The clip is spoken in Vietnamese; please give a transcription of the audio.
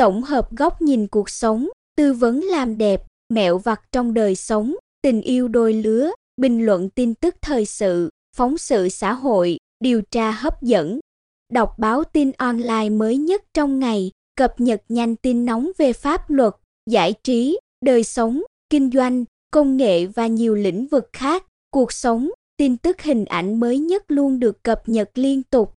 tổng hợp góc nhìn cuộc sống, tư vấn làm đẹp, mẹo vặt trong đời sống, tình yêu đôi lứa, bình luận tin tức thời sự, phóng sự xã hội, điều tra hấp dẫn. Đọc báo tin online mới nhất trong ngày, cập nhật nhanh tin nóng về pháp luật, giải trí, đời sống, kinh doanh, công nghệ và nhiều lĩnh vực khác, cuộc sống, tin tức hình ảnh mới nhất luôn được cập nhật liên tục